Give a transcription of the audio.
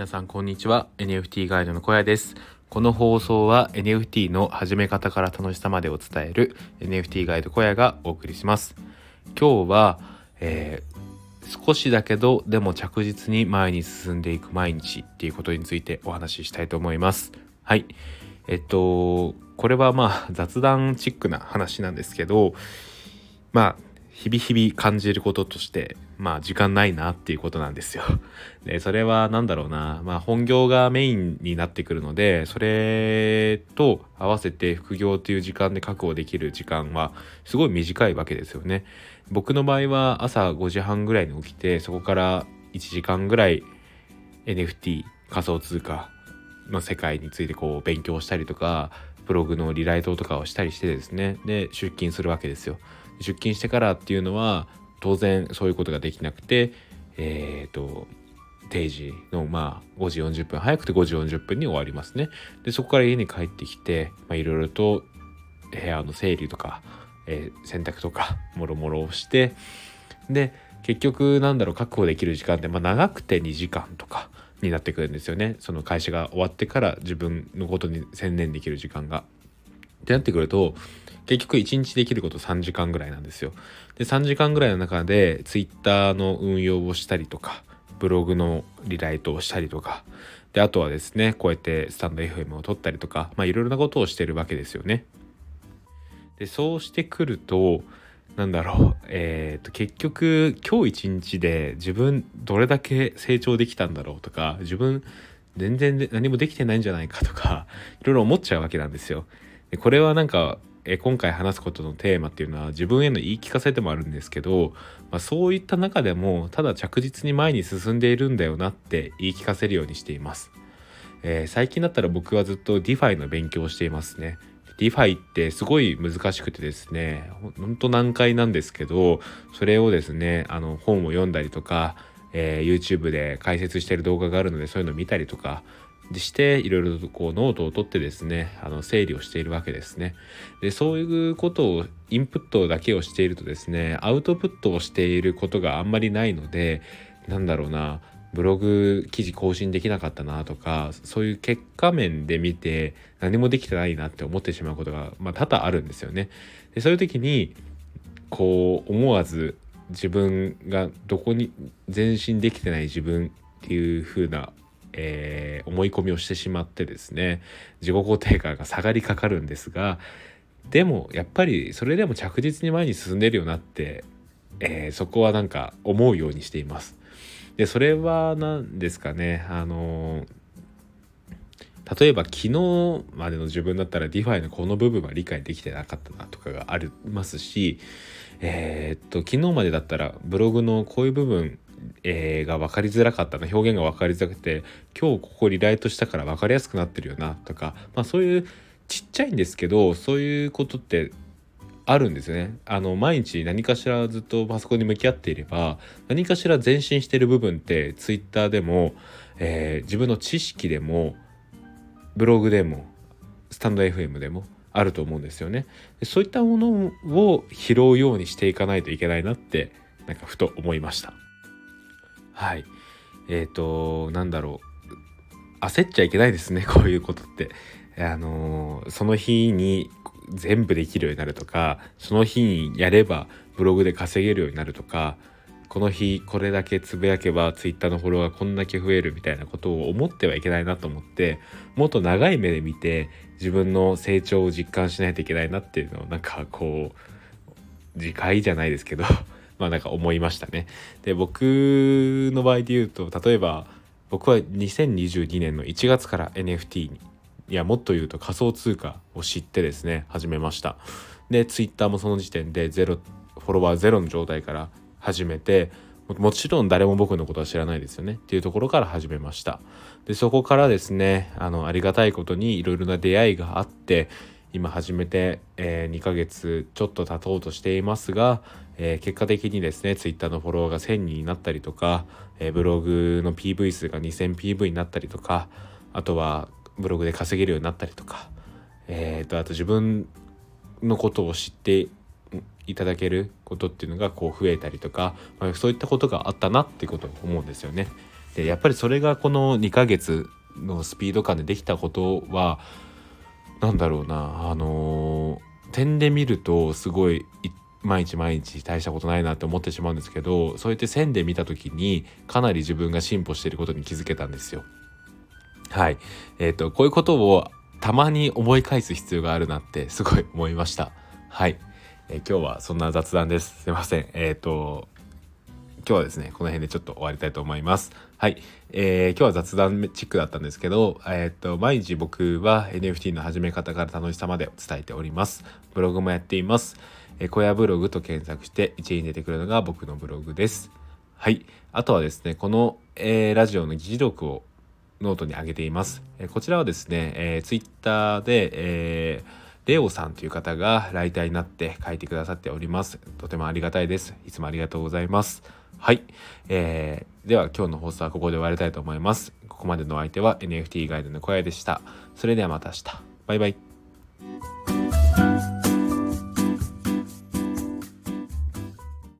皆さんこんにちは。NFT ガイドの小屋です。この放送は NFT の始め方から楽しさまでを伝える NFT ガイド小屋がお送りします。今日は、えー、少しだけどでも着実に前に進んでいく毎日っていうことについてお話ししたいと思います。はい。えっとこれはまあ雑談チックな話なんですけどまあ日々日々感じることとしてまあ時間ないなっていうことなんですよ。でそれは何だろうなまあ本業がメインになってくるのでそれと合わせて副業という時間で確保できる時間はすごい短いわけですよね。僕の場合は朝5時半ぐらいに起きてそこから1時間ぐらい NFT 仮想通貨の世界についてこう勉強したりとかブログのリライトとかをしたりしてですねで出勤するわけですよ。出勤してからっていうのは当然そういうことができなくてえっ、ー、と定時のまあ5時40分早くて5時40分に終わりますねでそこから家に帰ってきていろいろと部屋の整理とか、えー、洗濯とか もろもろをしてで結局なんだろう確保できる時間って、まあ、長くて2時間とかになってくるんですよねその会社が終わってから自分のことに専念できる時間が。ってなってくると結局1日できること3時間ぐらいなんですよ。で3時間ぐらいの中で Twitter の運用をしたりとかブログのリライトをしたりとかであとはですねこうやってスタンド FM を撮ったりとかまあいろいろなことをしてるわけですよね。でそうしてくるとなんだろうえー、と結局今日一日で自分どれだけ成長できたんだろうとか自分全然何もできてないんじゃないかとかいろいろ思っちゃうわけなんですよ。でこれはなんかえ今回話すことのテーマっていうのは自分への言い聞かせでもあるんですけど、まあ、そういった中でもただ着実に前に進んでいるんだよなって言い聞かせるようにしています。えー、最近だったら僕はずっと DeFi の勉強をしていますね。DeFi ってすごい難しくてですね、ほんと難解なんですけど、それをですね、あの本を読んだりとか、えー、YouTube で解説してる動画があるのでそういうのを見たりとか、していろいろとこうノートを取ってですねあの整理をしているわけですねでそういうことをインプットだけをしているとですねアウトプットをしていることがあんまりないのでなんだろうなブログ記事更新できなかったなとかそういう結果面で見て何もできてないなって思ってしまうことが、まあ、多々あるんですよね。でそういう時にこう思わず自分がどこに前進できてない自分っていう風なえー、思い込みをしてしまってですね自己肯定感が下がりかかるんですがでもやっぱりそれでも着実に前に進んでるよなって、えー、そこはなんか思うようにしています。でそれは何ですかねあの例えば昨日までの自分だったら DeFi のこの部分は理解できてなかったなとかがありますしえー、っと昨日までだったらブログのこういう部分えー、が分かりづらかったな表現が分かりづらくて今日ここリライトしたから分かりやすくなってるよなとか、まあ、そういうちっちゃいんですけどそういうことってあるんですね。あの毎日何かしらずっとパソコンに向き合っていれば何かしら前進してる部分ってツイッターでも、えー、自分の知識でもブログでもスタンド FM でもあると思うんですよね。そういったものを拾うようにしていかないといけないなってなんかふと思いました。はい。えっ、ー、となんだろう。焦っちゃいけないですねこういうことって。あの、その日に全部できるようになるとかその日にやればブログで稼げるようになるとかこの日これだけつぶやけば Twitter のフォロワーがこんだけ増えるみたいなことを思ってはいけないなと思ってもっと長い目で見て自分の成長を実感しないといけないなっていうのをなんかこう自戒じゃないですけど まあなんか思いましたね。で僕の場合で言うと例えば僕は2022年の1月から NFT にいやもっと言うと仮想通貨を知ってですね始めました。で Twitter もその時点でゼロフォロワーゼロの状態から始めてもちろん誰も僕のことは知らないですよね。っていうところから始めました。でそこからですねあのありがたいことにいろいろな出会いがあって今始めて、え、2ヶ月ちょっと経とうとしていますが、え、結果的にですね Twitter のフォロワーが1000人になったりとか、え、ブログの PV 数が 2000PV になったりとかあとはブログで稼げるようになったりとか、えーと、あと自分のことを知っていただけることっていうのがこう増えたりとか、まあ、そういったことがあったなっていうことを思うんですよね。でやっぱりそれがこの2ヶ月のスピード感でできたことは何だろうなあのー、点で見るとすごい毎日毎日大したことないなって思ってしまうんですけどそうやって線で見た時にかなり自分が進歩していることに気づけたんですよ。はい。えっ、ー、とこういうことをたまに思い返す必要があるなってすごい思いました。はい。えー、今日はそんな雑談です。すいません。えっ、ー、と今日はですねこの辺でちょっと終わりたいと思います。はい、えー、今日は雑談チックだったんですけど、えー、っと毎日僕は NFT の始め方から楽しさまで伝えております。ブログもやっています。えー、小屋ブログと検索して1位に出てくるのが僕のブログです。はい、あとはですねこの、えー、ラジオの議事録をノートに上げています。えー、こちらはですね、えー、Twitter で、えーレオさんという方がライターになって書いてくださっております。とてもありがたいです。いつもありがとうございます。はい。えー、では今日の放送はここで終わりたいと思います。ここまでのお相手は NFT ガイドの小屋でした。それではまた明日。バイバイ。